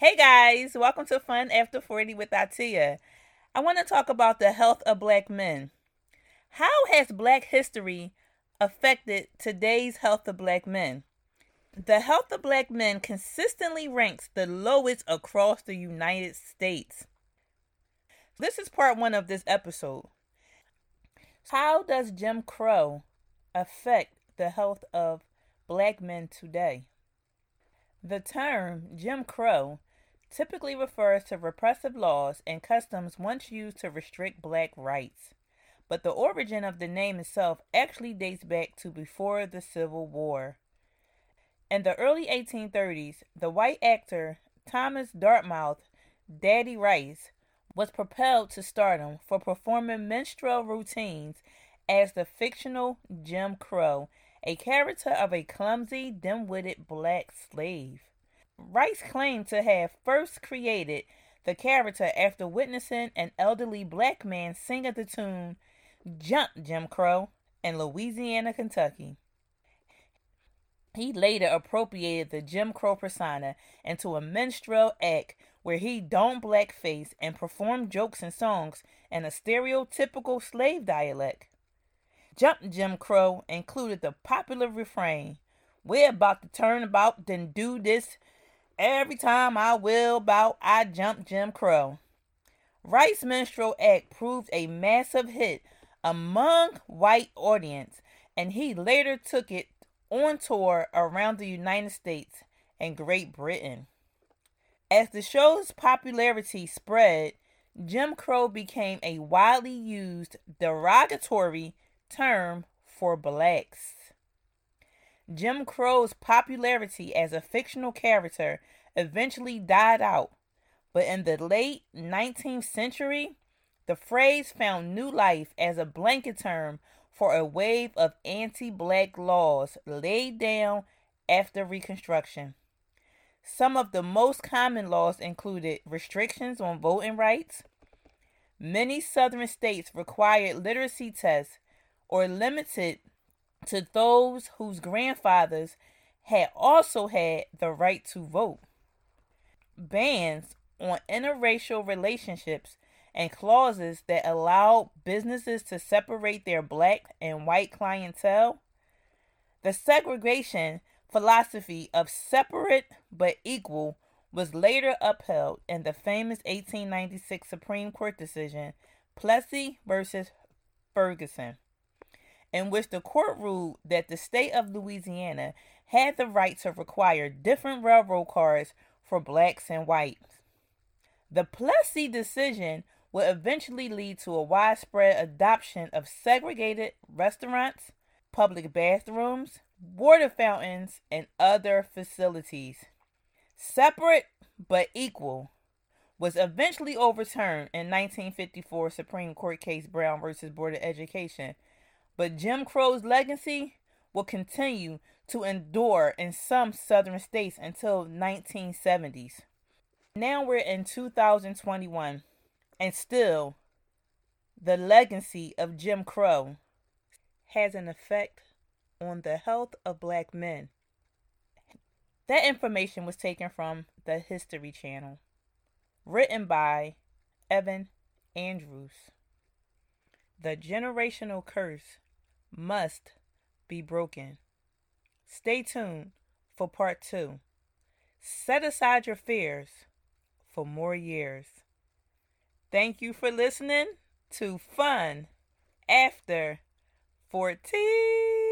Hey guys, welcome to Fun After 40 with Atia. I want to talk about the health of black men. How has black history affected today's health of black men? The health of black men consistently ranks the lowest across the United States. This is part one of this episode. How does Jim Crow affect the health of black men today? The term Jim Crow typically refers to repressive laws and customs once used to restrict black rights. But the origin of the name itself actually dates back to before the Civil War. In the early 1830s, the white actor Thomas Dartmouth, Daddy Rice, was propelled to stardom for performing minstrel routines as the fictional Jim Crow, a character of a clumsy, dim witted black slave. Rice claimed to have first created the character after witnessing an elderly black man sing at the tune Jump Jim Crow in Louisiana, Kentucky. He later appropriated the Jim Crow persona into a minstrel act where he donned blackface and performed jokes and songs in a stereotypical slave dialect. Jump Jim Crow included the popular refrain, We're about to turn about, then do this Every time I will bout, I jump Jim Crow. Rice Minstrel Act proved a massive hit among white audience, and he later took it on tour around the United States and Great Britain. As the show's popularity spread, Jim Crow became a widely used derogatory term for blacks. Jim Crow's popularity as a fictional character eventually died out, but in the late 19th century, the phrase found new life as a blanket term for a wave of anti black laws laid down after Reconstruction. Some of the most common laws included restrictions on voting rights. Many southern states required literacy tests or limited to those whose grandfathers had also had the right to vote. Bans on interracial relationships and clauses that allowed businesses to separate their black and white clientele. The segregation philosophy of separate but equal was later upheld in the famous 1896 Supreme Court decision Plessy versus Ferguson in which the court ruled that the state of Louisiana had the right to require different railroad cars for blacks and whites. The Plessy decision would eventually lead to a widespread adoption of segregated restaurants, public bathrooms, water fountains, and other facilities. Separate but equal was eventually overturned in 1954 Supreme Court case Brown versus Board of Education but Jim Crow's legacy will continue to endure in some southern states until 1970s. Now we're in 2021 and still the legacy of Jim Crow has an effect on the health of black men. That information was taken from the History Channel, written by Evan Andrews. The generational curse must be broken. Stay tuned for part two. Set aside your fears for more years. Thank you for listening to Fun After 40.